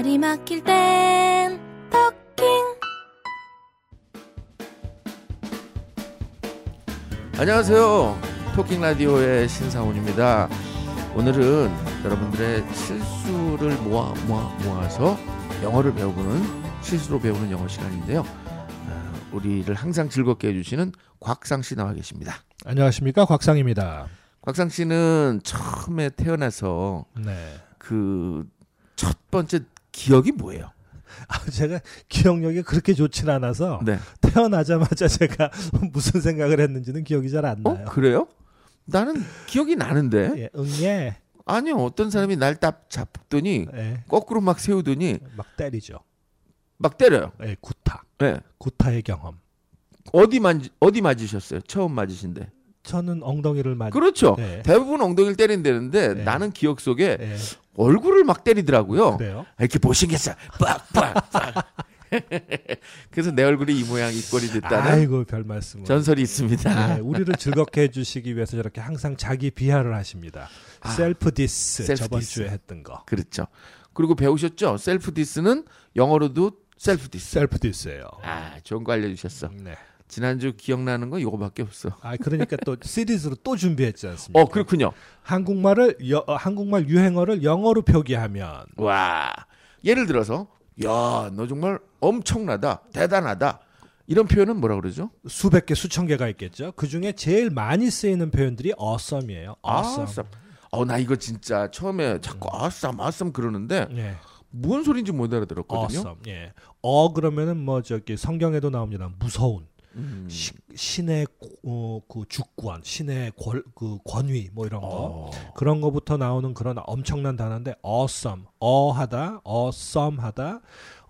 말이 막힐 땐 토킹 안녕하세요. 토킹 라디오의 신상훈입니다. 오늘은 여러분들의 실수를 모아 모아 모아서 영어를 배워보는 실수로 배우는 영어 시간인데요. 어, 우리를 항상 즐겁게 해주시는 곽상 씨 나와 계십니다. 안녕하십니까 곽상입니다. 곽상 씨는 처음에 태어나서 네. 그첫 번째 기억이 뭐예요? 아, 제가 기억력이 그렇게 좋진 않아서 네. 태어나자마자 제가 무슨 생각을 했는지는 기억이 잘안어 나요. 그래요? 나는 기억이 나는데 예, 응예. 아니요 어떤 사람이 날 딱 잡더니 예, 거꾸로 막 세우더니 막 때리죠. 막 때려요. 예, 구타. 네. 구타의 경험. 어디 만 어디 맞으셨어요? 처음 맞으신데. 저는 엉덩이를 맞. 그렇죠. 네. 대부분 엉덩이를 때린다는데 네. 나는 기억 속에 예, 얼굴을 막 때리더라고요. 그래요? 이렇게 못생겼어. 빡빡빡. 그래서 내 얼굴이 이 모양 이 꼴이 됐다는 아이고 별 말씀을. 전설이 있습니다. 네, 우리를 즐겁게 해주시기 위해서 저렇게 항상 자기 비하를 하십니다. 아, self diss self 저번 디스. 주에 했던 거. 그렇죠. 그리고 배우셨죠? self diss는 영어로도 self diss. self diss예요. 아, 좋은 거 알려주셨어. 네. 지난주 기억나는 거 이거밖에 없어. 아 그러니까 또 시리즈로 또 준비했지 않습니까? 어, 그렇군요. 한국말을 여- 어, 한국말 유행어를 영어로 표기하면 와, 예를 들어서, 야, 너 정말 엄청나다, 대단하다. 이런 표현은 뭐라 그러죠? 수백 개 수천 개가 있겠죠. 그 중에 제일 많이 쓰이는 표현들이 awesome이에요. awesome. 아썸. 어, 나 이거 진짜 처음에 자꾸 아썸, 아썸 그러는데 예, 무슨 소리인지 못 알아들었거든요. awesome. 예, 어 그러면은 뭐 저기 성경에도 나옵니다. 무서운 음. 시- 신의 어, 그 주권, 신의 권, 그 권위 뭐 이런 거. 어. 그런 거부터 나오는 그런 엄청난 단어인데 awesome, 어하다, awesome하다,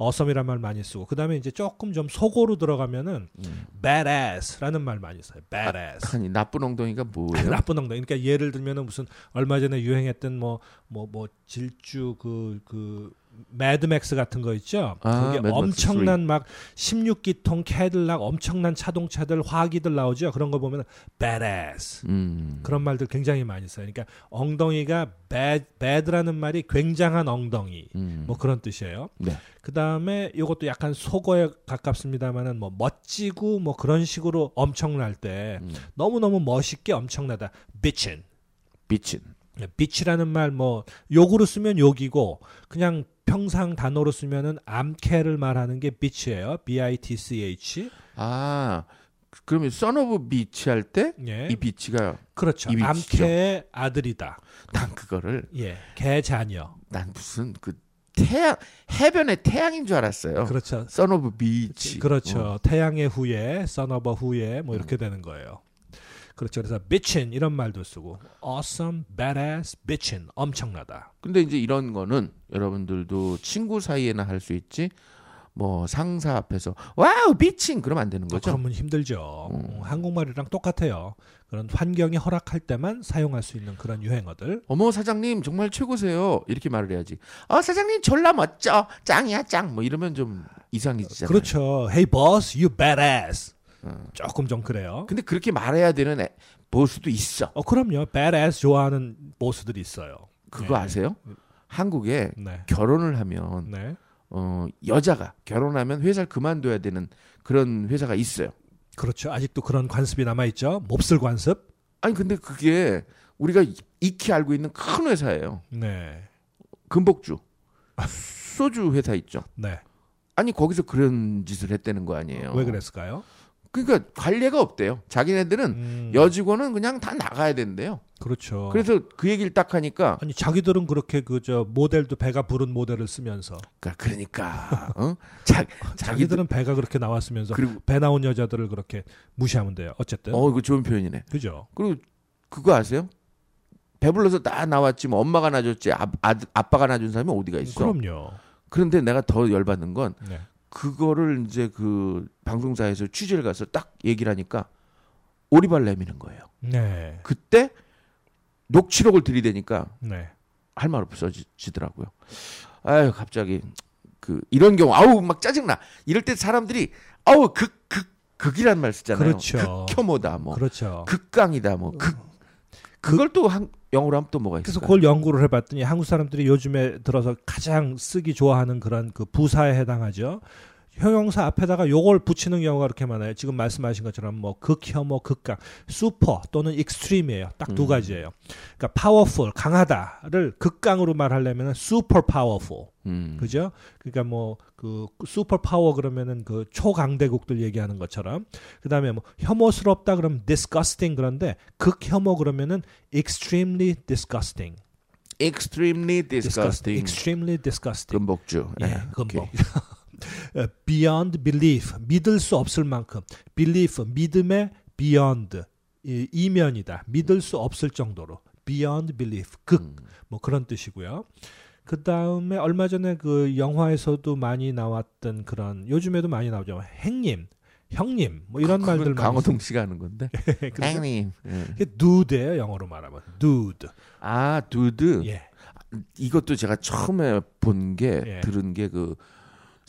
awesome이란 말 많이 쓰고 그 다음에 이제 조금 좀 속어로 들어가면은 음. badass라는 말 많이 써요. badass. 아 니 나쁜 엉덩이가 뭐예요? 나쁜 엉덩이. 그러니까 예를 들면은 무슨 얼마 전에 유행했던 뭐 뭐뭐 질주 그그 매드맥스 같은 거 있죠. 아, 그게 엄청난 막 16기통 캐딜락 엄청난 자동차들 화기들 나오죠. 그런 거 보면 badass. 음. 그런 말들 굉장히 많이 써요. 그러니까 엉덩이가 bad, bad라는 말이 굉장한 엉덩이. 음. 뭐 그런 뜻이에요. 네. 그 다음에 이것도 약간 속어에 가깝습니다만은 뭐 멋지고 뭐 그런 식으로 엄청날 때 음. 너무 너무 멋있게 엄청나다. bitchin. 비친. bitch라는 말 뭐 욕으로 쓰면 욕이고 그냥 평상 단어로 쓰면은 암캐를 말하는 게 bitch예요. b i t c h. 아, 그러면 son of bitch 할때이 예. bitch가 그렇죠. 암캐의 아들이다. 난 그거를 예. 개 자녀. 난 무슨 그 태양 해변의 태양인 줄 알았어요. 그렇죠. of beach. 그렇죠. 어. 태양의 후예, son of a 후예 뭐 이렇게 되는 거예요. 그렇죠. 그래서 bitchin 이런 말도 쓰고 awesome, badass, bitchin 엄청나다. 근데 이제 이런 거는 여러분들도 친구 사이에나 할 수 있지. 뭐 상사 앞에서 wow bitchin 그러면 안 되는 어, 거죠. 그러면 힘들죠. 음. 어, 한국말이랑 똑같아요. 그런 환경이 허락할 때만 사용할 수 있는 그런 유행어들. 어머 사장님 정말 최고세요. 이렇게 말을 해야지. 어 사장님 졸라 멋져. 짱이야 짱. 뭐 이러면 좀 이상해지잖아요. 그렇죠. Hey boss, you badass. 어. 조금 좀 그래요. 근데 그렇게 말해야 되는 애, 보수도 있어. 어 그럼요. badass 좋아하는 보스들이 있어요. 그거 네. 아세요? 한국에 네. 결혼을 하면 네. 어 여자가 결혼하면 회사를 그만둬야 되는 그런 회사가 있어요. 그렇죠. 아직도 그런 관습이 남아 있죠. 몹쓸 관습. 아니 근데 그게 우리가 익히 알고 있는 큰 회사예요. 네. 금복주 소주 회사 있죠. 네. 아니 거기서 그런 짓을 했다는 거 아니에요. 왜 그랬을까요? 그러니까 관례가 없대요. 자기네들은 음, 여직원은 그냥 다 나가야 된대요. 그렇죠. 그래서 그 얘기를 딱 하니까 아니 자기들은 그렇게 그 저 모델도 배가 부른 모델을 쓰면서 그러니까, 그러니까 어? 자, 자기들 자기들은 배가 그렇게 나왔으면서 그리고 배 나온 여자들을 그렇게 무시하면 돼요. 어쨌든 어 이거 좋은 표현이네. 그죠? 그리고 그거 아세요? 배불러서 다 나왔지 뭐 엄마가 놔줬지 아, 아, 아빠가 놔준 사람이 어디가 있어? 그럼요. 그런데 내가 더 열받는 건 네. 그거를 이제 그 방송사에서 취재를 가서 딱 얘기를 하니까 오리발 내미는 거예요. 네. 그때 녹취록을 들이대니까 네. 할말 없어지더라고요. 아유 갑자기 그 이런 경우 아우 막 짜증나. 이럴 때 사람들이 아우 극 극 극이란 말 쓰잖아요. 그렇죠. 극혐오다 뭐 그렇죠. 극강이다 뭐 극 그걸 또 한 영어로 하면 또 뭐가 그래서 있을까요? 그걸 연구를 해봤더니 한국 사람들이 요즘에 들어서 가장 쓰기 좋아하는 그런 그 부사에 해당하죠. 형용사 앞에다가 요걸 붙이는 경우가 그렇게 많아요. 지금 말씀하신 것처럼 뭐 극혐오, 극강, 슈퍼 또는 extreme이에요. 딱두 음. 가지예요. 그러니까 파워풀, 강하다를 극강으로 말하려면 super powerful. 음. 그죠? 그러니까 뭐 그 super power 그러면은 그 초강대국들 얘기하는 것처럼 그다음에 뭐 혐오스럽다 그러면 disgusting 그런데 극혐오 그러면은 extremely disgusting. extremely disgusting. extremely disgusting. 금복주. 예, 네, 금복. 어, beyond belief 믿을 수 없을 만큼 belief 믿음의 beyond 이, 이면이다. 믿을 수 없을 정도로 beyond belief 극 음. 뭐 그런 뜻이고요. 그 다음에 얼마 전에 그 영화에서도 많이 나왔던 그런 요즘에도 많이 나오죠. 행님, 형님 뭐 이런 그건 말들 많이 강호동 씨가 하는 건데. 형님. 예. 이게 dude예요 영어로 말하면 dude. 아, 두드. 예. 이것도 제가 처음에 본게 예. 들은 게 그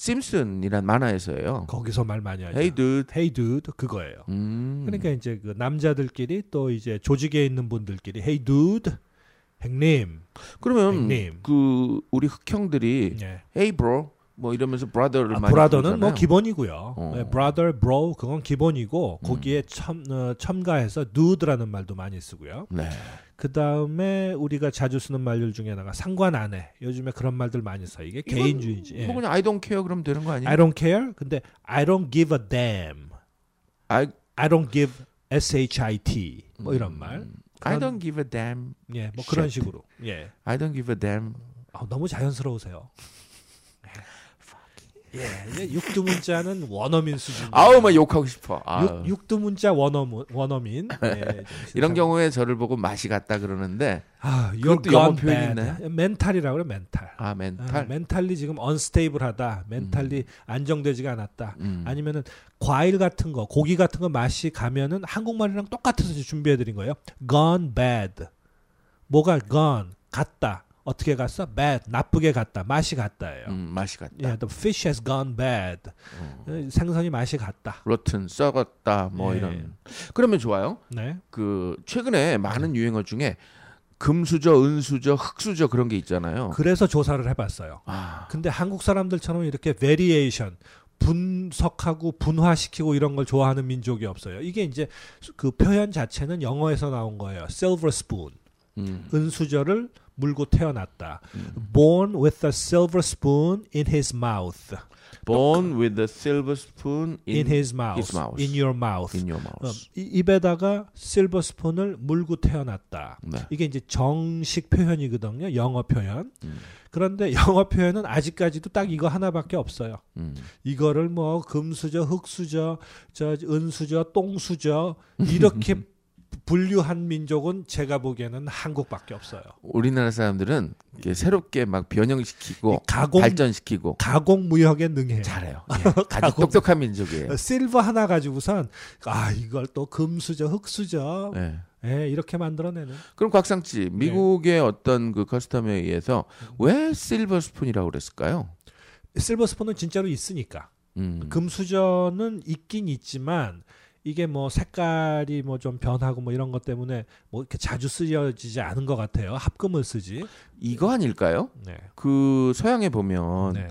심슨이란 만화에서예요. 거기서 말 많이 하죠. Hey dude. hey dude 그거예요. 음. 그러니까 이제 그 남자들끼리 또 이제 조직에 있는 분들끼리 hey dude, 형님, 그러면 형님. 그 우리 흑형들이 예. Hey bro 뭐 이러면서 brother를 아, 많이 브라더는 뭐 부르잖아요. 기본이고요. 어. 예, brother, bro 그건 기본이고 음. 거기에 첨 어, 첨가해서 dude라는 말도 많이 쓰고요. 네. 그 다음에 우리가 자주 쓰는 말들 중에 하나가 상관 안 해. 요즘에 그런 말들 많이 써. 이게 개인주의지. 예. 뭐 그냥 I don't care 그러면 되는 거 아니에요? I don't care. 근데 I don't give a damn. I, I don't give shit. 뭐 이런 음, 말. I 그런- don't give a damn. 예, 뭐 그런 shit. 식으로. 예. I don't give a damn. 아, 너무 자연스러우세요. 예, 이제 육두 문자는 원어민 수준. 아우 막 욕하고 싶어. 아. 육, 육두 문자 원어민 원어민. 예, 이런 참- 경우에 저를 보고 맛이 갔다 그러는데 아, 그것도 영어 표현이 bad. mental이라고 그래 멘탈. 아 아, mental. mentally 지금 unstable하다. mentally 안정되지가 않았다. 음. 아니면은 과일 같은 거, 고기 같은 거 맛이 가면은 한국말이랑 똑같아서 준비해 드린 거예요. gone bad. 뭐가 gone 갔다. 어떻게 갔어? bad. 나쁘게 갔다. 맛이 갔다예요. 음, 맛이 갔다. 예, the fish has gone bad. 어. 어, 생선이 맛이 갔다. rotten 썩었다 뭐 예. 이런. 그러면 좋아요. 네. 그 최근에 많은 유행어 중에 금수저, 은수저, 흙수저 그런 게 있잖아요. 그래서 조사를 해봤어요. 아, 근데 한국 사람들처럼 이렇게 variation 분석하고 분화시키고 이런 걸 좋아하는 민족이 없어요. 이게 이제 그 표현 자체는 영어에서 나온 거예요. silver spoon. 음, 은수저를 물고 태어났다. 음. born with a silver spoon in his mouth. Born with a silver spoon in, in, his mouth. his mouth. in your mouth. in your 어, mouth. 이- 입에다가 실버 스푼을 물고 태어났다. 네. 이게 이제 정식 표현이거든요. 영어 표현. 음, 그런데 영어 표현은 아직까지도 딱 이거 하나밖에 없어요. 음. 이거를 뭐 금수저, 흑수저, 저 은수저, 똥수저 이렇게 분류한 민족은 제가 보기에는 한국밖에 없어요. 우리나라 사람들은 이렇게 새롭게 막 변형시키고 이 가공 발전시키고 가공 무역에 능해. 잘해요. 예. 아주. 똑똑한 민족이에요. 실버 하나 가지고선 아 이걸 또 금수저, 흑수저 예. 예, 이렇게 만들어내는. 그럼 곽상 씨, 미국의 어떤 그 커스텀에 의해서 왜 silver spoon이라고 그랬을까요? silver spoon은 진짜로 있으니까. 음. 금수저는 있긴 있지만 이게 뭐 색깔이 뭐 좀 변하고 뭐 이런 것 때문에 뭐 이렇게 자주 쓰여지지 않은 것 같아요. 합금을 쓰지. 이거 아닐까요? 네. 그 서양에 보면 네.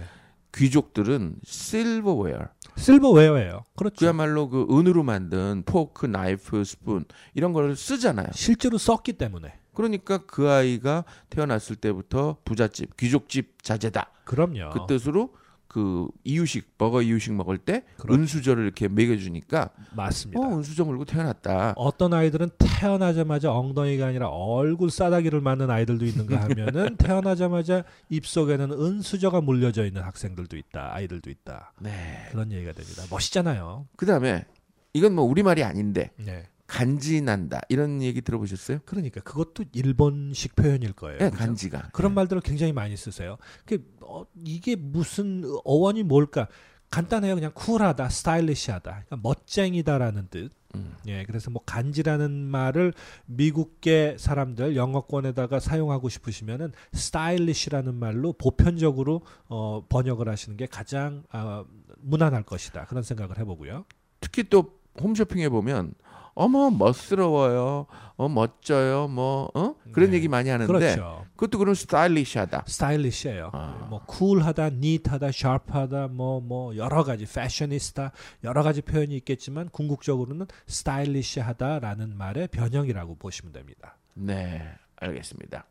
귀족들은 silverware silverware예요. 그렇죠. 그야말로 그 은으로 만든 포크, 나이프, 스푼 이런 걸 쓰잖아요. 실제로 썼기 때문에. 그러니까 그 아이가 태어났을 때부터 부잣집, 귀족집 자제다. 그럼요. 그 뜻으로 그 이유식, 버거 이유식 먹을 때 그렇죠. 은수저를 이렇게 먹여주니까 맞습니다. 어 은수저 물고 태어났다. 어떤 아이들은 태어나자마자 엉덩이가 아니라 얼굴 싸다기를 맞는 아이들도 있는가 하면은 태어나자마자 입 속에는 은수저가 물려져 있는 학생들도 있다. 아이들도 있다. 네. 그런 얘기가 됩니다. 멋있잖아요. 그 다음에 이건 뭐 우리 말이 아닌데 네. 간지난다 이런 얘기 들어보셨어요? 그러니까 그것도 일본식 표현일 거예요. 예, 그죠? 간지가 그런 예. 말들을 굉장히 많이 쓰세요. 그 어, 이게 무슨 어원이 뭘까? 간단해요. 그냥 쿨하다, 스타일리시하다, 그러니까 멋쟁이다라는 뜻. 음. 예, 그래서 뭐 간지라는 말을 미국계 사람들 영어권에다가 사용하고 싶으시면은 스타일리시라는 말로 보편적으로 어, 번역을 하시는 게 가장 아, 무난할 것이다. 그런 생각을 해보고요. 특히 또 홈쇼핑에 보면 어머 멋스러워요, 어 멋져요, 뭐 어? 그런 네. 얘기 많이 하는데 그렇죠. 그것도 그럼 스타일리시하다. 스타일리시해요. 아. 뭐 쿨하다, 니트하다, 샤프하다, 뭐 뭐 여러 가지 패셔니스타 여러 가지 표현이 있겠지만 궁극적으로는 스타일리시하다라는 말의 변형이라고 보시면 됩니다. 네, 알겠습니다.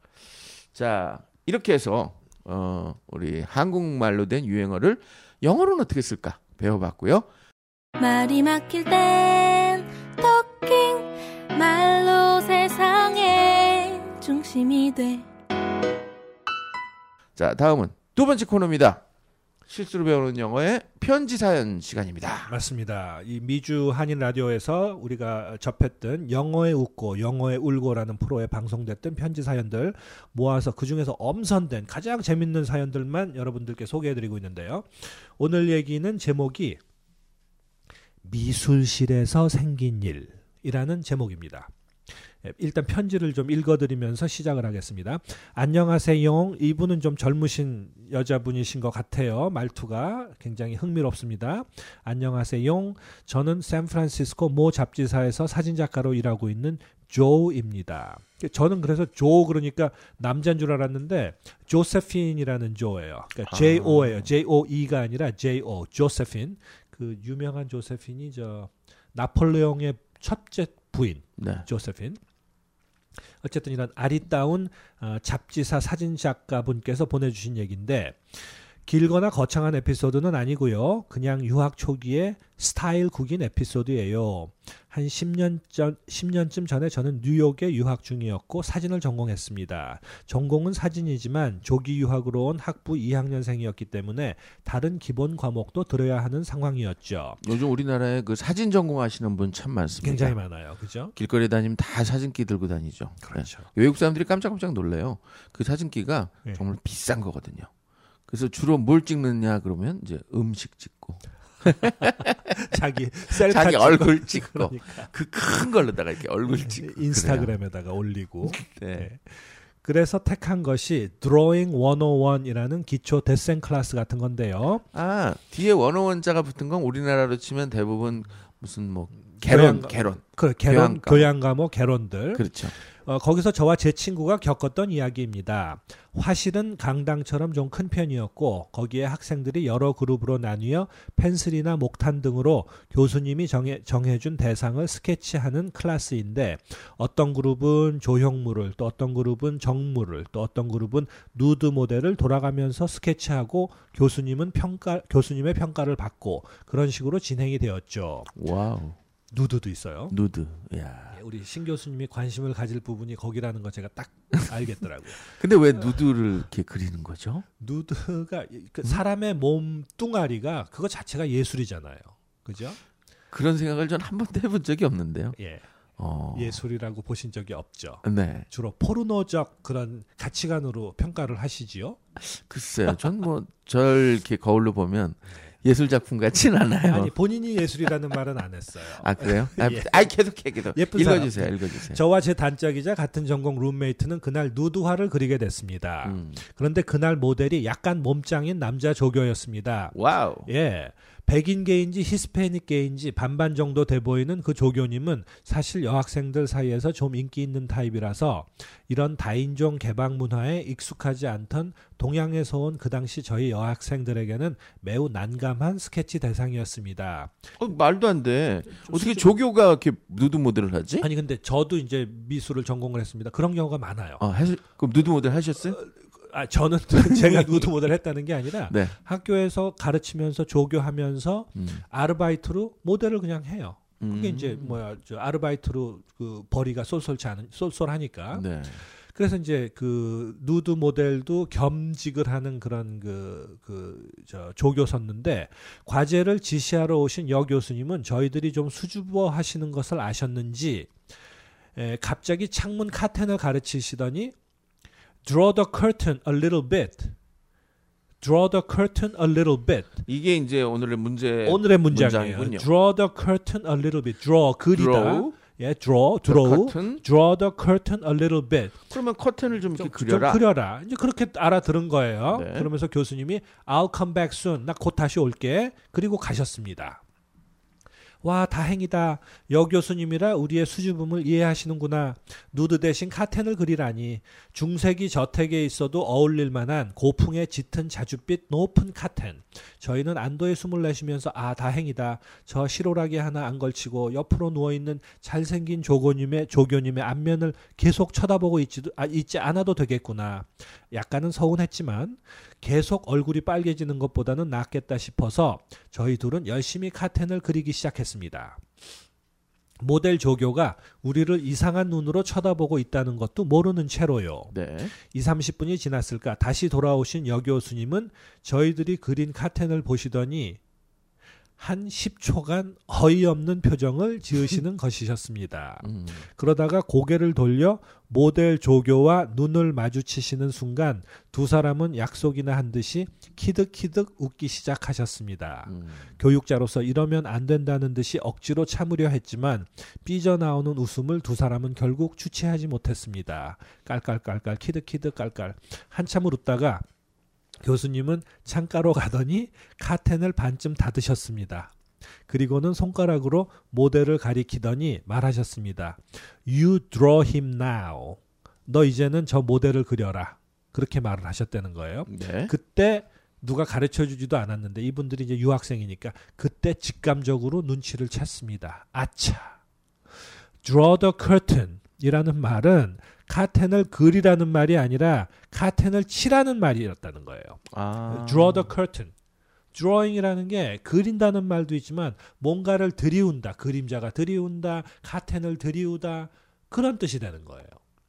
자, 이렇게 해서 어, 우리 한국말로 된 유행어를 영어로는 어떻게 쓸까 배워봤고요. 말이 막힐 땐 중심이 돼 자, 다음은 두 번째 코너입니다. 실수로 배우는 영어의 편지 사연 시간입니다. 맞습니다. 이 미주 한인 라디오에서 우리가 접했던 영어에 웃고 영어에 울고라는 프로에 방송됐던 편지 사연들 모아서 그 중에서 엄선된 가장 재밌는 사연들만 여러분들께 소개해드리고 있는데요. 오늘 얘기는 제목이 미술실에서 생긴 일이라는 제목입니다. 예, 일단 편지를 좀 읽어드리면서 시작을 하겠습니다. 안녕하세요. 이분은 좀 젊으신 여자분이신 것 같아요. 말투가 굉장히 흥미롭습니다. 안녕하세요. 저는 샌프란시스코 모 잡지사에서 사진작가로 일하고 있는 조입니다. 저는 그래서 조 그러니까 남자인 줄 알았는데 조세핀이라는 조예요. 그러니까 아. J-O예요. J-O-E가 아니라 J-O. 조세핀. 그 유명한 조세핀이 저 나폴레옹의 첫째 부인 네. 조세핀. 어쨌든 이런 아리따운 어, 잡지사 사진 작가 분께서 보내주신 얘기인데 길거나 거창한 에피소드는 아니고요. 그냥 유학 초기에 스타일 국인 에피소드예요. 한 10년 전 10년쯤 전에 저는 뉴욕에 유학 중이었고 사진을 전공했습니다. 전공은 사진이지만 조기 유학으로 온 학부 2학년생이었기 때문에 다른 기본 과목도 들어야 하는 상황이었죠. 요즘 우리나라에 그 사진 전공하시는 분 참 많습니다. 굉장히 많아요. 그죠? 길거리 다니면 다 사진기 들고 다니죠. 그렇죠. 네. 외국 사람들이 깜짝깜짝 놀래요. 그 사진기가 네. 정말 비싼 거거든요. 그래서 주로 뭘 찍느냐 그러면 이제 음식 찍고 자기 셀카 자기 찍고 얼굴 찍고 그러니까 그큰 걸로다가 이렇게 얼굴 찍고 인스타그램에다가 올리고. 네. 네. 그래서 택한 것이 드로잉 101이라는 기초 데센 클래스 같은 건데요. 아 뒤에 one o one 자가 붙은 건 우리나라로 치면 대부분 무슨 뭐 개론 개론 그 개론 교양 과목. 교양 과목 개론들 그렇죠. 어, 거기서 저와 제 친구가 겪었던 이야기입니다. 화실은 강당처럼 좀 큰 편이었고 거기에 학생들이 여러 그룹으로 나뉘어 pencil이나 목탄 등으로 교수님이 정해, 정해준 대상을 스케치하는 class인데 어떤 그룹은 조형물을 또 어떤 그룹은 정물을 또 어떤 그룹은 누드 모델을 돌아가면서 스케치하고 교수님은 평가 교수님의 평가를 받고 그런 식으로 진행이 되었죠. wow 누드도 있어요. 누드. 야. 예, 우리 신 교수님이 관심을 가질 부분이 거기라는 거 제가 딱 알겠더라고요. 근데 왜 누드를 이렇게 그리는 거죠? 누드가? 그 사람의 몸 뚱아리가 그거 자체가 예술이잖아요. 그죠? 그런 생각을 전 한 번도 해본 적이 없는데요. 예. 어. 예술이라고 보신 적이 없죠. 네. 주로 포르노적 그런 가치관으로 평가를 하시지요. 글쎄요. 전 뭐 절 이렇게 거울로 보면 예술 작품 같진 않아요. 아니 본인이 예술이라는 말은 안 했어요. 아 그래요? 아, 예. 아이 계속해 계속. 예쁜 읽어주세요. 사람. 읽어주세요. 저와 제 단짝이자 같은 전공 룸메이트는 그날 누드화를 그리게 됐습니다. 음. 그런데 그날 모델이 약간 몸짱인 남자 조교였습니다. wow. 예. 백인계인지 히스패닉계인지 반반 정도 돼 보이는 그 조교님은 사실 여학생들 사이에서 좀 인기 있는 타입이라서 이런 다인종 개방 문화에 익숙하지 않던 동양에서 온 그 당시 저희 여학생들에게는 매우 난감한 스케치 대상이었습니다. 어, 말도 안 돼. 어떻게 조교가 이렇게 누드 모델을 하지? 아니 근데 저도 이제 미술을 전공을 했습니다. 그런 경우가 많아요. 아, 하시, 그럼 누드 모델 하셨어요? 아 저는 제가 누드 모델 했다는 게 아니라 네. 학교에서 가르치면서 조교하면서 음. 아르바이트로 모델을 그냥 해요. 그게 음. 이제 뭐야 저 아르바이트로 그 벌이가 쏠쏠치 않은 쏠쏠하니까 네. 그래서 이제 그 누드 모델도 겸직을 하는 그런 그 그 저 조교 섰는데 과제를 지시하러 오신 여 교수님은 저희들이 좀 수줍어 하시는 것을 아셨는지 에, 갑자기 창문 카텐을 가르치시더니 draw the curtain a little bit draw the curtain a little bit 이게 이제 오늘의 문제. 오늘의 문장이에요. 문장이군요. Draw the curtain a little bit. Draw 그리다. Draw 예, draw, the draw. curtain. Draw the curtain a little bit. 그러면 커튼을 좀 이렇게 좀, 그려라. 좀 그려라. 이제 그렇게 알아들은 거예요. 네. 그러면서 교수님이 I'll come back soon. 나 곧 다시 올게. 그리고 가셨습니다. 와 다행이다. 여 교수님이라 우리의 수줍음을 이해하시는구나. 누드 대신 카텐을 그리라니. 중세기 저택에 있어도 어울릴 만한 고풍의 짙은 자줏빛 높은 카텐. 저희는 안도의 숨을 내쉬면서 아 다행이다. 저 실오라기 하나 안 걸치고 옆으로 누워 있는 잘생긴 조교님의 조교님의 앞면을 계속 쳐다보고 있지도 아, 있지 않아도 되겠구나. 약간은 서운했지만 계속 얼굴이 빨개지는 것보다는 낫겠다 싶어서 저희 둘은 열심히 카텐을 그리기 시작했습니다. 모델 조교가 우리를 이상한 눈으로 쳐다보고 있다는 것도 모르는 채로요. 네. 2, 30분이 지났을까 다시 돌아오신 여교수님은 저희들이 그린 카텐을 보시더니 한 10초간 어이없는 표정을 지으시는 것이셨습니다. 음. 그러다가 고개를 돌려 모델 조교와 눈을 마주치시는 순간 두 사람은 약속이나 한 듯이 키득키득 웃기 시작하셨습니다. 음. 교육자로서 이러면 안 된다는 듯이 억지로 참으려 했지만 삐져나오는 웃음을 두 사람은 결국 주체하지 못했습니다. 깔깔깔깔 키득키득 깔깔 한참을 웃다가 교수님은 창가로 가더니 카텐을 반쯤 닫으셨습니다. 그리고는 손가락으로 모델을 가리키더니 말하셨습니다. You draw him now. 너 이제는 저 모델을 그려라. 그렇게 말을 하셨다는 거예요. 네. 그때 누가 가르쳐 주지도 않았는데 이분들이 이제 유학생이니까 그때 직감적으로 눈치를 챘습니다. 아차. draw the curtain 이라는 말은 카텐을 그리라는 말이 아니라 카텐을 치라는 말이었다는 거예요. 아. draw the curtain. drawing이라는 게 그린다는 말도 있지만 뭔가를 들이운다. 그림자가 들이운다. 카텐을 들이우다. 그런 뜻이 되는 거예요.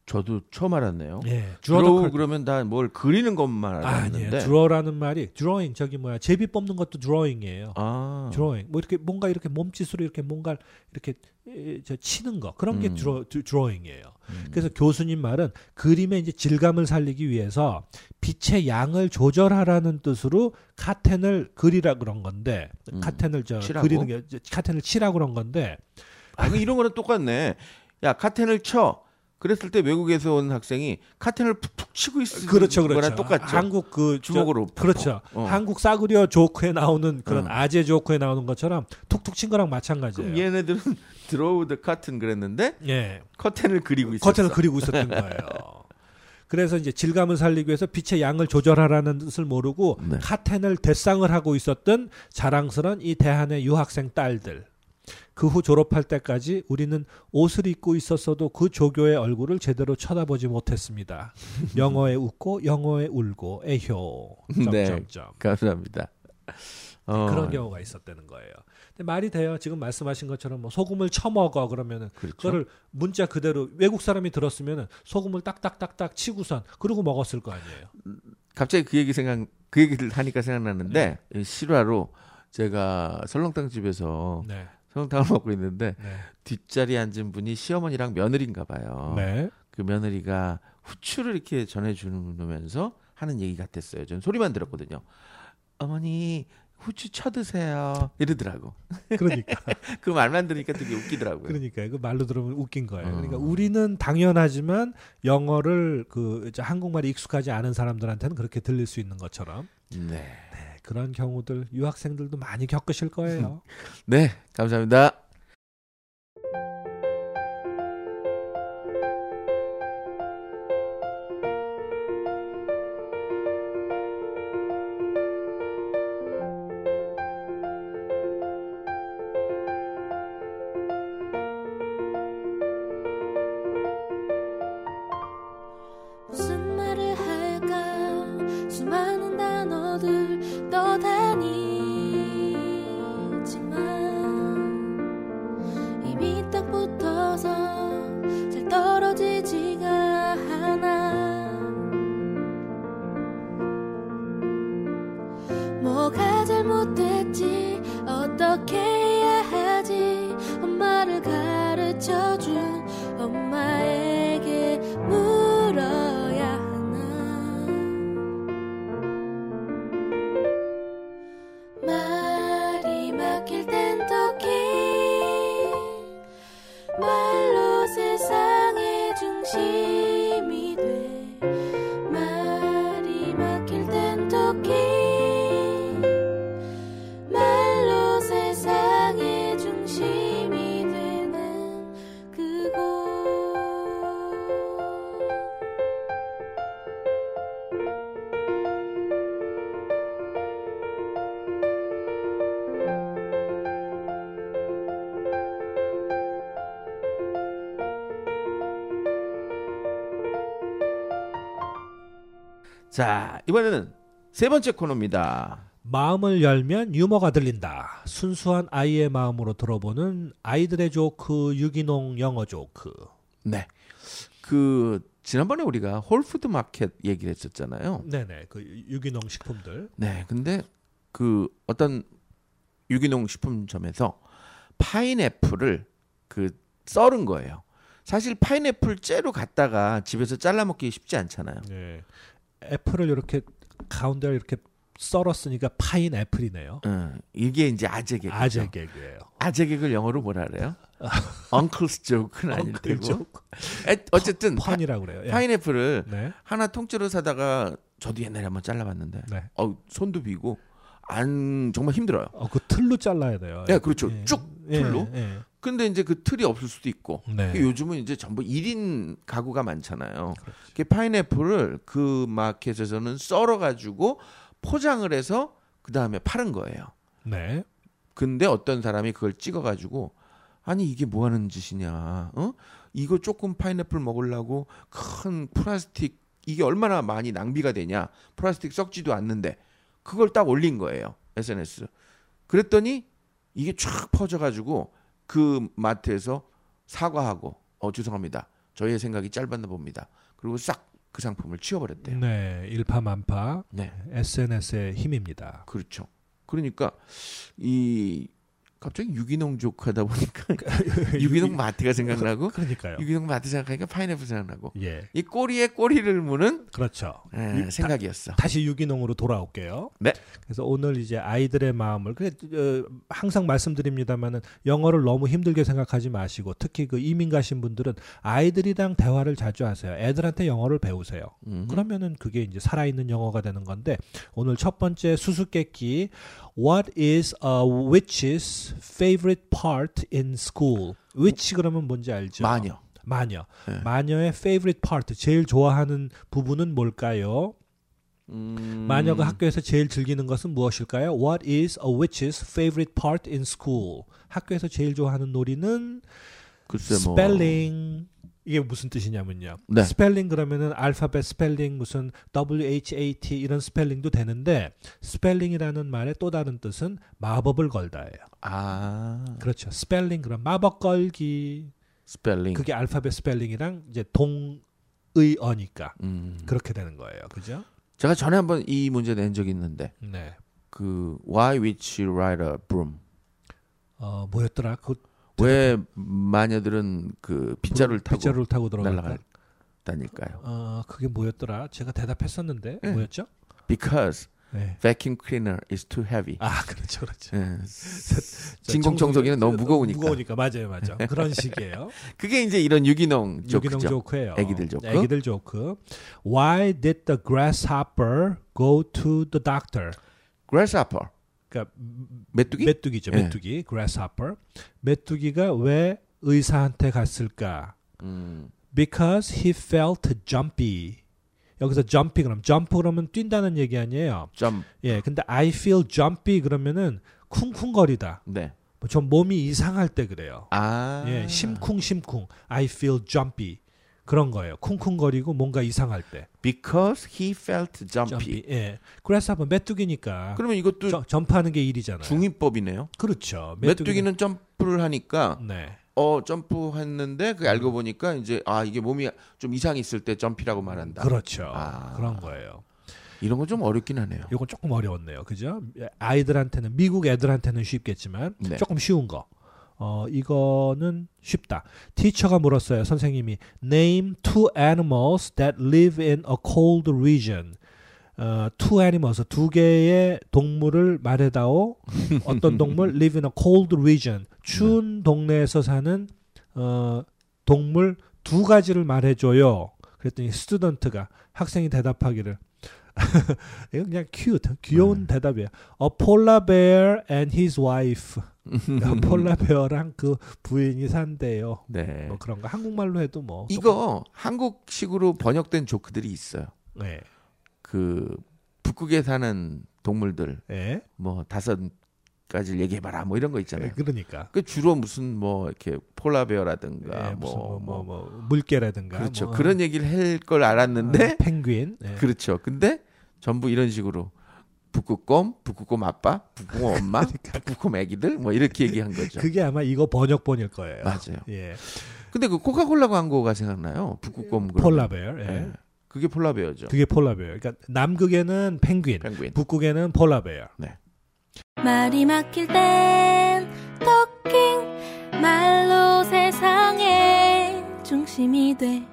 저도 처음 알았네요. 예. draw. 그러면 다 뭘 그리는 것만 아니에요. 알았는데. draw라는 말이 drawing 저기 뭐야 제비 뽑는 것도 drawing이에요. 아. drawing 뭐 이렇게 뭔가 이렇게 몸짓으로 이렇게 뭔가 이렇게 에, 젖히는 거 그런 게 음. draw, d- drawing이에요. 음. 그래서 교수님 말은 그림의 이제 질감을 살리기 위해서 빛의 양을 조절하라는 뜻으로 카텐을 그리라 그런 건데 음. 카텐을 젖히라고? 그리는 게 카텐을 치라 그런 건데 아, 이거 이런 거랑 똑같네. 야, 카텐을 쳐. 그랬을 때 외국에서 온 학생이 카텐을 푹푹 치고 있는 그렇죠, 그렇죠. 거랑 똑같죠. 한국 그 저- 주먹으로 푹푹. 그렇죠. 어. 한국 싸구려 조크에 나오는 그런 어. 아재 조크에 나오는 것처럼 툭툭 친 거랑 마찬가지예요. 그럼 얘네들은 draw the curtain 그랬는데 예. 커튼을 그리고 있었어. 커튼을 그리고 있었던 거예요. 그래서 이제 질감을 살리기 위해서 빛의 양을 조절하라는 뜻을 모르고 네. 카텐을 데생을 하고 있었던 자랑스런 이 대한의 유학생 딸들. 그 후 졸업할 때까지 우리는 옷을 입고 있었어도 그 조교의 얼굴을 제대로 쳐다보지 못했습니다. 영어에 웃고 영어에 울고 에효. 네. 감사합니다. 어, 그런 경우가 있었다는 거예요. 근데 말이 돼요. 지금 말씀하신 것처럼 뭐 소금을 쳐먹어 그러면은 그렇죠. 그거를 문자 그대로 외국 사람이 들었으면은 소금을 딱딱딱딱 치고선 그러고 먹었을 거 아니에요. 갑자기 그 얘기 생각 그 얘기를 하니까 생각났는데 네. 이 실화로 제가 설렁탕 집에서 네. 설렁탕을 먹고 있는데 네. 뒷자리에 앉은 분이 시어머니랑 며느리인가 봐요. 네. 그 며느리가 후추를 이렇게 전해주면서 하는 얘기 같았어요. 전 소리만 들었거든요. 어머니 후추 쳐 드세요. 이러더라고. 그러니까 그 말만 들으니까 되게 웃기더라고요. 그러니까 그 말로 들으면 웃긴 거예요. 그러니까 어. 우리는 당연하지만 영어를 그 한국말이 익숙하지 않은 사람들한테는 그렇게 들릴 수 있는 것처럼 네. 네, 그런 경우들 유학생들도 많이 겪으실 거예요. 네, 감사합니다. 자, 이번에는 세 번째 코너입니다. 마음을 열면 유머가 들린다. 순수한 아이의 마음으로 들어보는 아이들의 조크 유기농 영어 조크. 네. 그 지난번에 우리가 홀푸드 마켓 얘기를 했었잖아요. 네네 그 유기농 식품들. 네. 근데 그 어떤 유기농 식품점에서 파인애플을 그 썰은 거예요. 사실 파인애플 째로 갖다가 집에서 잘라 먹기 쉽지 않잖아요. 네. 애플을 이렇게 가운데 이렇게 썰었으니까 파인 애플이네요. 어, 이게 이제 아재 개그. 아재 개그예요. 아재 개그를 영어로 뭐라 그래요? 엉클스 조크는 아닐 테고. 에, 어쨌든 파, 펀이라고 그래요. 예. 파인애플을 네. 하나 통째로 사다가 저도 옛날에 한번 잘라봤는데 네. 어, 손도 비고 안 정말 힘들어요. 어, 그 틀로 잘라야 돼요. 네, 그렇죠. 쭉 틀로. 예, 근데 이제 그 틀이 없을 수도 있고 네. 요즘은 이제 전부 1인 가구가 많잖아요. 그 파인애플을 그 마켓에서는 썰어 가지고 포장을 해서 그 다음에 파는 거예요. 네. 근데 어떤 사람이 그걸 찍어 가지고 아니 이게 뭐 하는 짓이냐? 어? 이거 조금 파인애플 먹으려고 큰 플라스틱 이게 얼마나 많이 낭비가 되냐? 플라스틱 썩지도 않는데 그걸 딱 올린 거예요. SNS. 그랬더니 이게 쫙 퍼져 가지고 그 마트에서 사과하고 어 죄송합니다. 저희의 생각이 짧았나 봅니다. 그리고 싹 그 상품을 치워버렸대요. 네. 일파만파 네. SNS의 힘입니다. 그렇죠. 그러니까 이 갑자기 유기농 조크하다 보니까 유기농 마트가 생각나고 그러니까요. 유기농 마트 생각하니까 파인애플 생각나고 예. 이 꼬리에 꼬리를 무는 그렇죠. 에, 유- 생각이었어. 다 시 유기농으로 돌아올게요. 네. 그래서 오늘 이제 아이들의 마음을 그 어, 항상 말씀드립니다만은 영어를 너무 힘들게 생각하지 마시고 특히 그 이민 가신 분들은 아이들이랑 대화를 자주 하세요. 애들한테 영어를 배우세요. 음. 그러면은 그게 이제 살아있는 영어가 되는 건데 오늘 첫 번째 수수께끼 What is a witch's favorite part in school? witch 그러면 뭔지 알죠? 마녀. 마녀. 네. 마녀의 favorite part 제일 좋아하는 부분은 뭘까요? 음. 마녀가 학교에서 제일 즐기는 것은 무엇일까요? What is a witch's favorite part in school? 학교에서 제일 좋아하는 놀이는 글쎄 뭐 스펠링. 이게 무슨 뜻이냐면요. 네. 스펠링 그러면은 알파벳 스펠링 무슨 W H A T 이런 spelling도 되는데 spelling이라는 말의 또 다른 뜻은 마법을 걸다예요. 아 그렇죠. 스펠링 그럼 마법 걸기. 스펠링. 그게 알파벳 spelling이랑 이제 동의어니까 음. 그렇게 되는 거예요. 그죠? 제가 전에 한번 이 문제 낸 적이 있는데 네. 그 Why Witch Ride a Broom? 어 뭐였더라? 그 왜 마녀들은 그 빗자루를 타고 빗자루를 타고? 날아다닐까요? 어 그게 뭐였더라? 제가 대답했었는데 네. 뭐였죠? Because 네. vacuum cleaner is too heavy. 아 그렇죠, 그렇죠. 예. 저 진공 청소기는 너무 무거우니까. 무거우니까 맞아요, 맞아요. 그런 식이에요. 그게 이제 이런 유기농 유기농 조크죠. 조크예요. 애기들 조크. 애기들 조크. Why did the grasshopper go to the doctor? grasshopper. 그러니까 메뚜기? 메뚜기죠, 예. 메뚜기. grasshopper. 메뚜기가 왜 의사한테 갔을까? 음. Because he felt jumpy. 여기서 jumpy 그럼 jump 그러면 뛴다는 얘기 아니에요. 점. 예, 근데 I feel jumpy 그러면은 쿵쿵거리다. 네. 뭐좀 몸이 이상할 때 그래요. 아. 예, 심쿵심쿵. I feel jumpy. 그런 거예요. 쿵쿵거리고 뭔가 이상할 때. Because he felt jumpy. jumpy. 예. 그래서 메뚜기니까 그러면 이것도 저- 점프하는 게 일이잖아요. 중위법이네요. 그렇죠. 메뚜기는 점프를 하니까 네. 어 점프했는데 그 알고 보니까 이제 아 이게 몸이 좀 이상이 있을 때 점피라고 말한다. 그렇죠. 아. 그런 거예요. 이런 건 좀 어렵긴 하네요. 이건 조금 어려웠네요. 그죠? 아이들한테는 미국 애들한테는 쉽겠지만 네. 조금 쉬운 거. 어 이거는 쉽다. teacher가 물었어요. 선생님이 name two animals that live in a cold region. 어, two animals 두 개의 동물을 말해다오. 어떤 동물 live in a cold region. 추운 동네에서 사는 어, 동물 두 가지를 말해줘요. 그랬더니 student가 학생이 대답하기를 이거 그냥 cute 귀여운 대답이에요. A polar bear and his wife. 폴라베어랑 그 부인이 산대요. 네. 뭐 그런 거 한국말로 해도 뭐 이거 한국식으로 번역된 조크들이 있어요. 조금- 네. 그 북극에 사는 동물들 예. 뭐 다섯 가지를 얘기해봐라 뭐 이런 거 있잖아요. 그러니까 그 주로 무슨 뭐 이렇게 폴라베어라든가 예, 무슨 뭐, 뭐, 뭐, 뭐 뭐 물개라든가 그렇죠. 뭐, 그런 얘기를 할걸 어, 알았는데 펭귄 예. 그렇죠. 근데 전부 이런 식으로 북극곰, 북극곰 아빠, 북극곰 엄마, 북극곰 애기들 뭐 이렇게 얘기한 거죠. 그러니까 그게 아마 이거 번역본일 거예요. 맞아요. 예. 근데 그 코카콜라 광고가 생각나요. 북극곰. 폴라베어. 예. 예. 그게 폴라베어죠. 그게 폴라베어. 그러니까 남극에는 펭귄, 펭귄. 북극에는 폴라베어. 말이 막힐 땐 토킹 말로 세상의 중심이 돼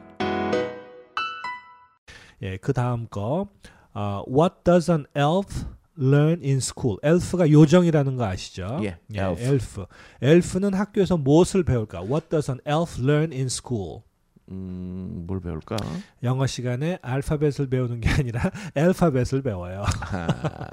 예, 그 다음 거 어, What does an elf learn in school? 엘프가 요정이라는 거 아시죠? 예, 예, elf. 엘프. 엘프는 학교에서 무엇을 배울까? What does an elf learn in school? 음, 뭘 배울까? 영어 시간에 알파벳을 배우는 게 아니라 알파벳을 배워요. 아,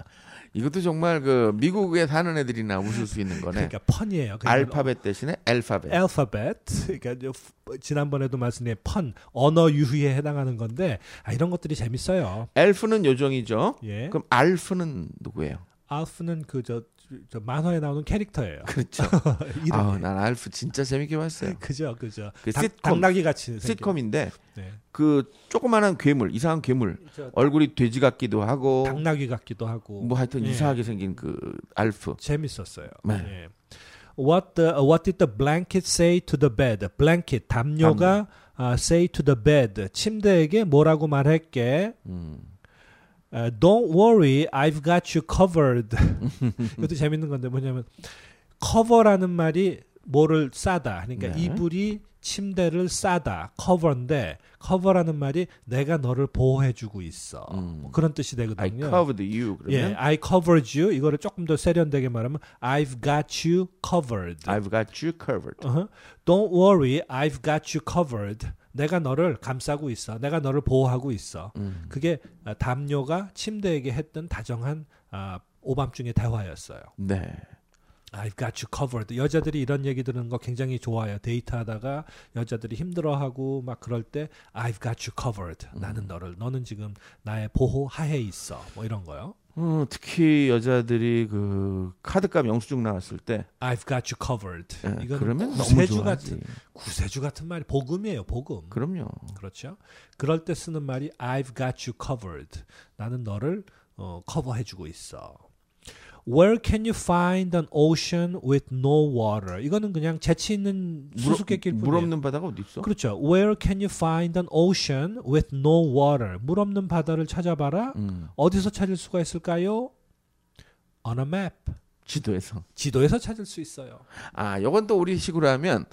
이것도 정말 그 미국에 사는 애들이나 웃을 수 있는 거네. 그러니까 펀이에요. 그러니까 알파벳 대신에 알파벳. 알파벳. 그러니까 지난번에도 말씀드린 펀 언어 유희에 해당하는 건데 아, 이런 것들이 재밌어요. 엘프는 요정이죠. 예. 그럼 알프는 누구예요? 알프는 그 저 저 만화에 나오는 캐릭터예요. 그렇죠. 이름이. 아, 난 알프 진짜 재밌게 봤어요. 그죠, 그죠. 그 당- 시트콤. 당나귀 같이. 시트콤인데 네. 그 조그만한 괴물, 이상한 괴물, 저 얼굴이 돼지 같기도 하고 당나귀 같기도 하고. 뭐 하여튼 예. 이상하게 생긴 그 알프. 재밌었어요. 네. 예. What the What did the blanket say to the bed? blanket 담요가 아, say to the bed 침대에게 뭐라고 말했게? 음. 어, Don't worry, I've got you covered. 이것도 재밌는 건데 뭐냐면 cover라는 말이 뭐를 싸다. 그러니까 네. 이불이 침대를 싸다. cover인데 cover라는 말이 내가 너를 보호해주고 있어. 음. 뭐 그런 뜻이 I 되거든요. covered you 예, 그러면 I covered you. 이거를 조금 더 세련되게 말하면 I've got you covered. I've got you covered. 어허. Don't worry, I've got you covered. 내가 너를 감싸고 있어. 내가 너를 보호하고 있어. 음. 그게 아, 담요가 침대에게 했던 다정한 아, 오밤중의 대화였어요. 네. I've got you covered. 여자들이 이런 얘기 듣는 거 굉장히 좋아요. 데이트하다가 여자들이 힘들어하고 막 그럴 때 I've got you covered. 나는 너를 너는 지금 나의 보호 하에 있어. 뭐 이런 거요. 어, 특히 여자들이 그 카드값 영수증 나왔을 때 I've got you covered. 예, 이건 그러면 구세주. 같은 구세주 같은 말이 복음이에요. 복음. 그럼요. 그렇죠. 그럴 때 쓰는 말이 I've got you covered. 나는 너를 어, 커버해 주고 있어. Where can you find an ocean with no water? 이거는 그냥 재치 있는 수수께끼일 물 뿐이에요. 없는 바다가 어디 있어? 그렇죠. Where can you find an ocean with no water? 물 없는 바다를 찾아봐라. 음, 어디서 찾을 수가 있을까요? On a map. 지도에서. 지도에서 찾을 수 있어요. 아, 요건 또 우리 식으로 하면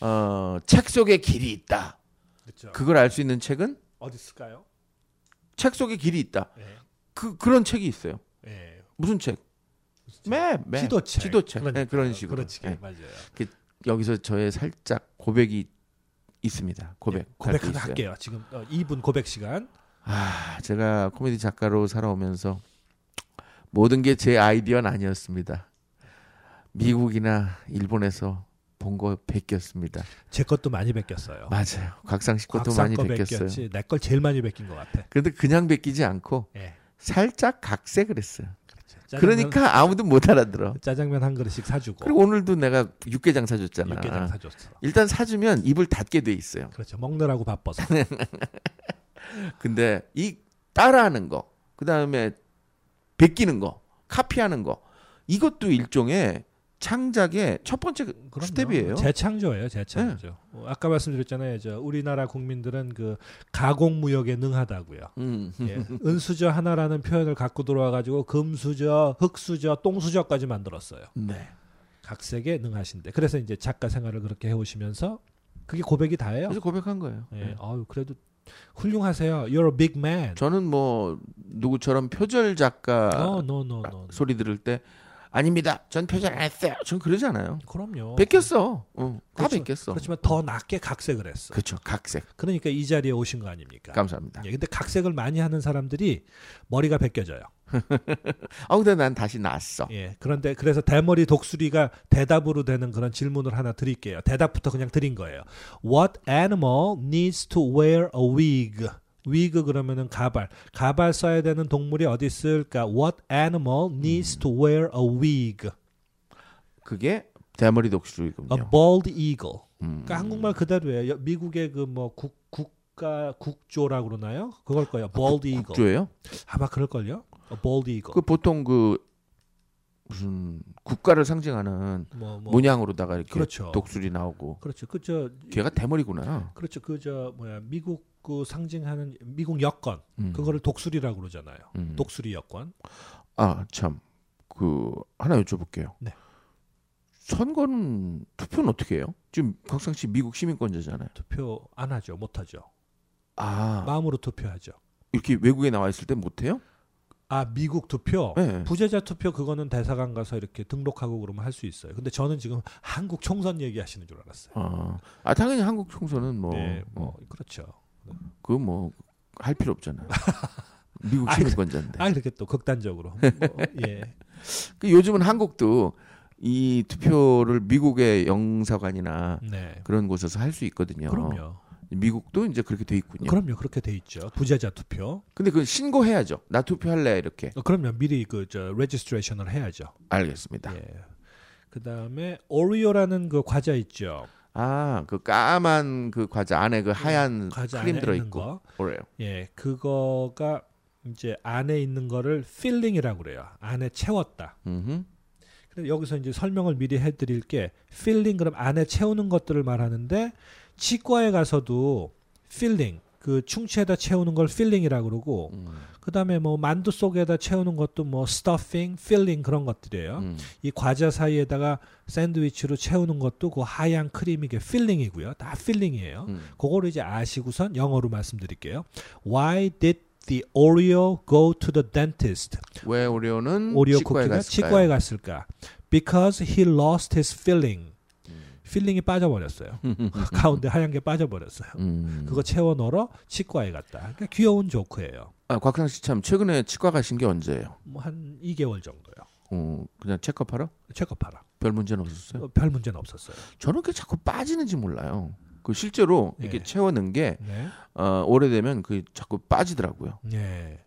어, 책 속에 길이 있다. 그렇죠. 그걸 알 수 있는 책은 어디 있을까요? 책 속에 길이 있다. 예. 그 그런 책이 있어요. 예. 무슨 책? map, map. 지도책. 지도책. 그러니까요. 네, 그런 식으로. 그렇지. 네. 맞아요. 여기서 저의 살짝 고백이 있습니다. 고백. 예, 고백 하나. 할게요. 지금 어, 2분 고백 시간. 아, 제가 코미디 작가로 살아오면서 모든 게 제 아이디어는 아니었습니다. 미국이나 일본에서 본 거 베꼈습니다. 제 것도 많이 베꼈어요. 맞아요. 곽상 씨 것도 곽상 많이 거 베꼈어요. 내 걸 제일 많이 베낀 것 같아. 그런데 그냥 베끼지 않고 예. 살짝 각색을 했어요. 그러니까 아무도 못 알아들어. 짜장면 한 그릇씩 사주고 그리고 오늘도 내가 육개장 사줬잖아. 육개장 사줬어. 일단 사주면 입을 닫게 돼 있어요. 그렇죠. 먹느라고 바빠서. 근데 이 따라하는 거, 그 다음에 베끼는 거, 카피하는 거, 이것도 일종의 창작의 첫 번째 그럼요. step이에요. 네. 재창조예요, 재창조. 어, 아까 말씀드렸잖아요. 저 우리나라 국민들은 그 가공 무역에 능하다고요. 음. 예. 은수저 하나라는 표현을 갖고 들어와 가지고 금수저, 흙수저, 똥수저까지 만들었어요. 네. 각색에 능하신데. 그래서 이제 작가 생활을 그렇게 해 오시면서 그게 고백이 다예요. 그래서 고백한 거예요. 예. 네. 아유, 그래도 훌륭하세요. You're a big man. 저는 뭐 누구처럼 표절 작가 어, no, no, no. no. 소리 들을 때 아닙니다. 전 표절 안 했어요. 전 그러지 않아요. 그럼요. 베꼈어. 어, 다. 베꼈어. 그렇지만 더 낮게 각색을 했어. 그렇죠. 각색. 그러니까 이 자리에 오신 거 아닙니까? 감사합니다. 예, 근데 각색을 많이 하는 사람들이 머리가 벗겨져요. 아 근데 난 다시 났어. 예. 그런데 그래서 대머리 독수리가 대답으로 되는 그런 질문을 하나 드릴게요. 대답부터 그냥 드린 거예요. What animal needs to wear a wig? Wig 그러면은 가발. 가발 써야 되는 동물이 어디 있을까? What animal needs to wear a wig? 그게 대머리 독수리군요. A bald eagle. 음. 그러니까 한국말 그대로예요. 여- 미국의 그뭐 국, 국 국가 국조라고 그러나요? 그걸 거예요. bald eagle. 국조예요? 아마 그럴 걸요. bald eagle. 그 보통 그 무슨 국가를 상징하는 뭐, 뭐 문양으로다가 이렇게 그렇죠. 독수리 나오고 그렇죠. 그저 걔가 대머리구나. 그렇죠. 그 저 뭐야 미국 그 상징하는 미국 여권 음. 그거를 독수리라고 그러잖아요. 음. 독수리 여권. 아 참 그 하나 여쭤볼게요. 네. 선거는 투표는 어떻게 해요? 지금 박상 씨 미국 시민권자잖아요. 투표 안 하죠. 못 하죠. 아 마음으로 투표하죠. 이렇게 외국에 나와 있을 때 못 해요? 아 미국 투표. 네. 부재자 투표 그거는 대사관 가서 이렇게 등록하고 그러면 할 수 있어요. 근데 저는 지금 한국 총선 얘기하시는 줄 알았어요. 아, 아 당연히 한국 총선은 뭐 네, 어, 뭐 그렇죠. 그 뭐 할 필요 없잖아요. 미국 시민권자인데. 아 이렇게 또 극단적으로. 뭐, 예. 그 요즘은 한국도 이 투표를 미국의 영사관이나 네. 그런 곳에서 할 수 있거든요. 그럼요. 미국도 이제 그렇게 돼 있군요. 그럼요. 그렇게 돼 있죠. 부재자 투표. 근데 그 신고해야죠. 나 투표할래 이렇게. 어, 그럼요. 미리 그저 registration을 해야죠. 알겠습니다. 예. 그다음에 오리오라는 그 과자 있죠. 아, 그 까만 그 과자 안에 그 하얀 과자 크림 들어 있고. 거. 그래요. 예. 그거가 이제 안에 있는 거를 filling이라고 그래요. 안에 채웠다. 음. 근데 여기서 이제 설명을 미리 해 드릴 게 filling 그럼 안에 채우는 것들을 말하는데 치과에 가서도 filling 그 충치에다 채우는 걸 filling이라고 그러고 음. 그다음에 뭐 만두 속에다 채우는 것도 뭐 stuffing, filling 그런 것들이에요. 음. 이 과자 사이에다가 샌드위치로 채우는 것도 그 하얀 크림이 게 filling이고요. 다 filling이에요. 음. 그거를 이제 아시고선 영어로 말씀드릴게요. Why did the Oreo go to the dentist? 왜 오리오는 오리오 치과에 쿠키가 갔을까요? 치과에 갔을까? Because he lost his filling. 음. filling이 빠져버렸어요. 가운데 하얀 게 빠져버렸어요. 음. 그거 채워 넣으러 치과에 갔다. 그러니까 귀여운 조크예요. 아, 곽상 씨 참 최근에 치과 가신 게 언제예요? 뭐 한 2개월 정도요. 어, 그냥 checkup하러? checkup하러. 별 문제는 없었어요? 어, 별 문제는 없었어요. 저는 그 자꾸 빠지는지 몰라요. 그 실제로 이렇게 네. 채워 넣은 게 네. 어, 오래되면 그 자꾸 빠지더라고요. 예.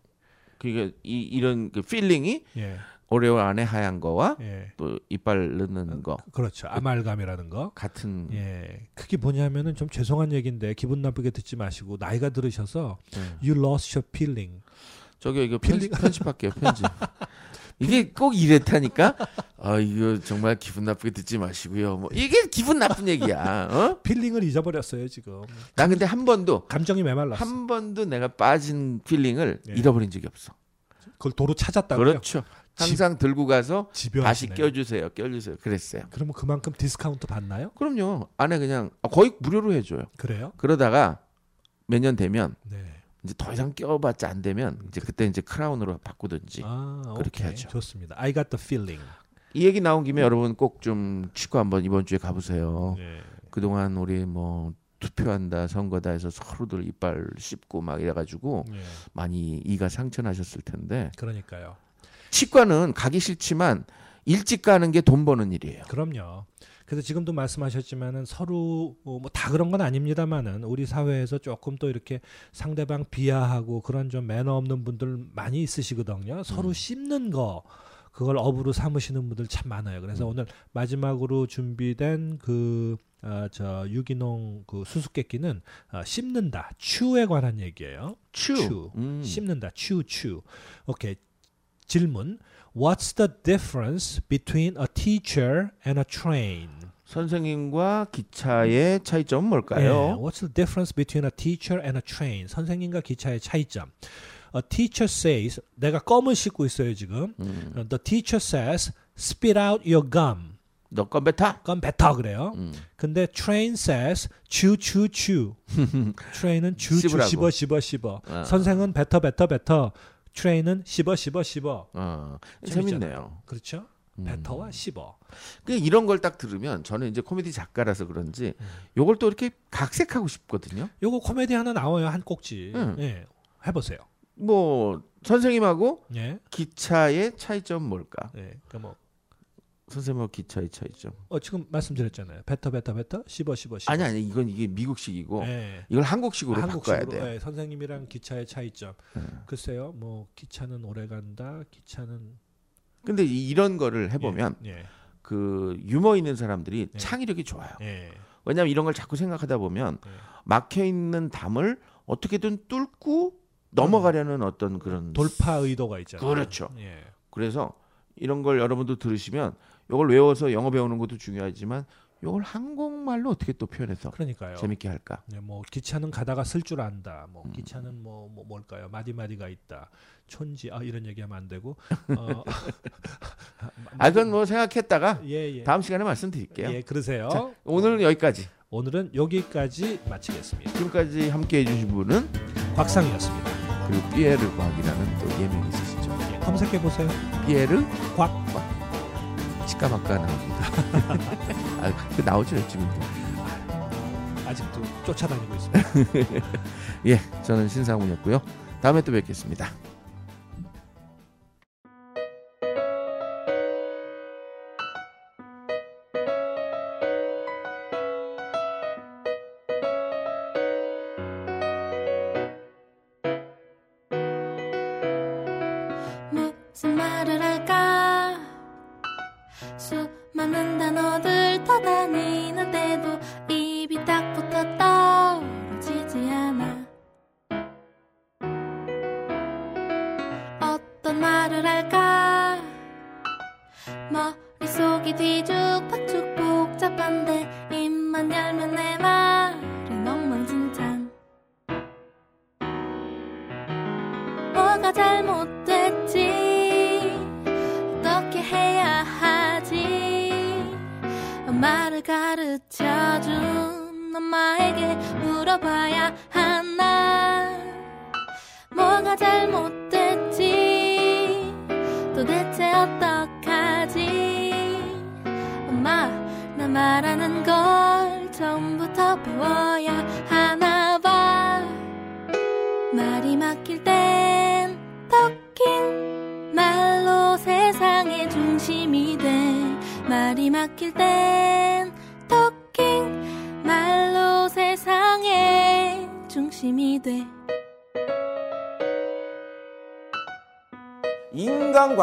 그게 이 이런 그 filling이 예. 오레오 안에 하얀 거와 예. 또 이빨 넣는 거 그렇죠. 아말감이라는 거. 같은 예. 그게 뭐냐면은 좀 죄송한 얘기인데 기분 나쁘게 듣지 마시고 나이가 들으셔서 네. you lost your filling. 저기 이거 filling. 편집, 편집할게요 편집. 이게 꼭 이랬다니까. 아 이거 정말 기분 나쁘게 듣지 마시고요. 뭐 이게 기분 나쁜 얘기야. 어? filling을 잊어버렸어요 지금. 나 근데 한 번도 감정이 메말랐어. 한 번도 내가 빠진 filling을 네. 잃어버린 적이 없어. 그걸 도로 찾았다고요? 그렇죠. 항상 들고 가서 집요하시네. 다시 껴주세요, 껴주세요. 그랬어요. 그러면 그만큼 디스카운트 받나요? 그럼요. 안에 그냥 아, 거의 무료로 해줘요. 그래요? 그러다가 몇 년 되면 네. 이제 더 이상 껴봤자 안 되면 이제 그때 이제 크라운으로 바꾸든지 아, 그렇게 오케이. 하죠. 좋습니다. I got the feeling. 이 얘기 나온 김에 여러분 꼭 좀 치과 한번 이번 주에 가보세요. 네. 그동안 우리 뭐 투표한다 선거다 해서 서로들 이빨 씹고 막 이래가지고 네. 많이 이가 상처나셨을 텐데 그러니까요. 치과는 가기 싫지만 일찍 가는 게 돈 버는 일이에요. 그럼요. 그래서 지금도 말씀하셨지만은 서로 뭐 다 그런 건 아닙니다만은 우리 사회에서 조금 또 이렇게 상대방 비하하고 그런 좀 매너 없는 분들 많이 있으시거든요. 서로 음. 씹는 거 그걸 업으로 삼으시는 분들 참 많아요. 그래서 음. 오늘 마지막으로 준비된 그 어, 저 유기농 그 수수께끼는 어, 씹는다, 추에 관한 얘기예요. 추. 추. 음. 씹는다. 추, 추. 오케이. 질문. What's the difference between a teacher and a train? 선생님과 기차의 차이점은 예, 뭘까요? What's the difference between a teacher and a train? 선생님과 기차의 차이점. A teacher says 내가 껌을 씹고 있어요 지금. 음. The teacher says spit out your gum. 너 건배타? 껌 뱉어 그래요. 음. 근데 train says chew chew chew. train은 chew chew. 씹어 씹어 씹어. 아. 선생은 뱉어 뱉어 뱉어. Train은 씹어 씹어 씹어. 어. 재밌네요. 그렇죠? 음. 뱉어와 씹어. 그 이런 걸 딱 들으면 저는 이제 코미디 작가라서 그런지 음. 요걸 또 이렇게 각색하고 싶거든요. 요거 코미디 하나 나와요 한 꼭지. 응. 예, 해보세요. 뭐 선생님하고 예, 기차의 차이점 뭘까? 예. 그뭐 선생님하고 기차의 차이점. 어, 지금 말씀드렸잖아요. 뱉어 뱉어 뱉어 씹어 씹어 씹어. 아니 아니 이건 이게 미국식이고 예. 이걸 한국식으로 바꿔야 한국식으로 돼요. 예, 선생님이랑 기차의 차이점. 예. 글쎄요, 뭐 기차는 오래 간다. 기차는 근데 이- 이런 거를 해보면 예, 그 유머 있는 사람들이 네. 창의력이 좋아요. 예, 예. 왜냐하면 이런 걸 자꾸 생각하다 보면 예. 막혀 있는 담을 어떻게든 뚫고 넘어가려는 어떤 그런 돌파 의도가 있잖아요. 그렇죠. 예. 그래서 이런 걸 여러분도 들으시면 이걸 외워서 영어 배우는 것도 중요하지만 이걸 한국말로 어떻게 또 표현해서 그러니까요. 재밌게 할까? 네, 뭐 기차는 가다가 쓸 줄 안다. 뭐 음. 기차는 뭐, 뭐 뭘까요? 마디 마디가 있다. 촌지 아 이런 얘기하면 안 되고. 어, 아 그건 뭐 생각했다가 예 예. 다음 시간에 말씀드릴게요. 예 그러세요. 자, 오늘은 여기까지. 오늘은 여기까지 마치겠습니다. 지금까지 함께 해 주신 분은 곽상이었습니다. 그리고 피에르 곽이라는 또 예명이 있으시죠. 예, 검색해 보세요. 피에르 곽. 치까마까 나옵니다. 아, 그 나오죠 지금도. 아직도 쫓아다니고 있습니다. 예, 저는 신상훈이었고요. 다음에 또 뵙겠습니다.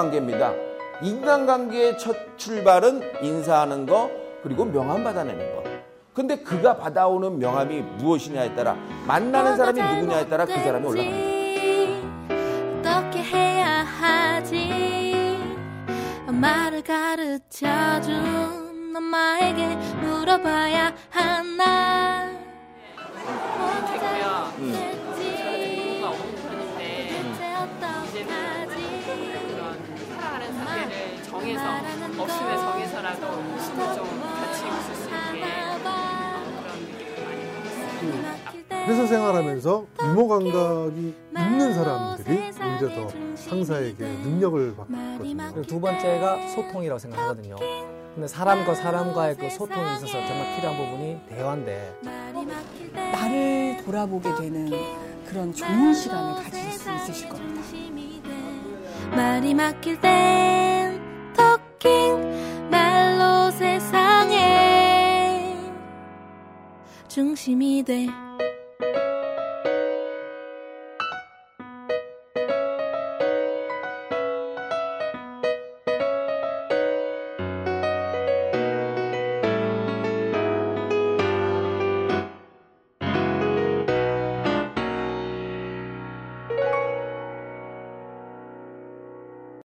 인간관계입니다. 인간관계의 첫 출발은 인사하는 거 그리고 명함 받아내는 거. 근데 그가 받아오는 명함이 무엇이냐에 따라 만나는 사람이 누구냐에 따라 그 사람이 올라갑니다. 어떻게 해야 하지 엄마를 가르쳐준 엄마에게 물어봐야 하나 보면 음. 정해서 없으면 정해서라도 웃음을 좀 같이 웃을 수 있게 그런 느낌을 많이 받았어요. 회사 생활하면서 유머 감각이 있는 사람들이 오히려 더 상사에게 능력을 받거든요. 두 번째가 소통이라고 생각하거든요. 근데 사람과 사람과의 그 소통에 있어서 정말 필요한 부분이 대화인데 나를 돌아보게 되는 그런 좋은 시간을 가질 수 있으실 겁니다. 말이 막힐 땐 토킹 말로 세상의 중심이 돼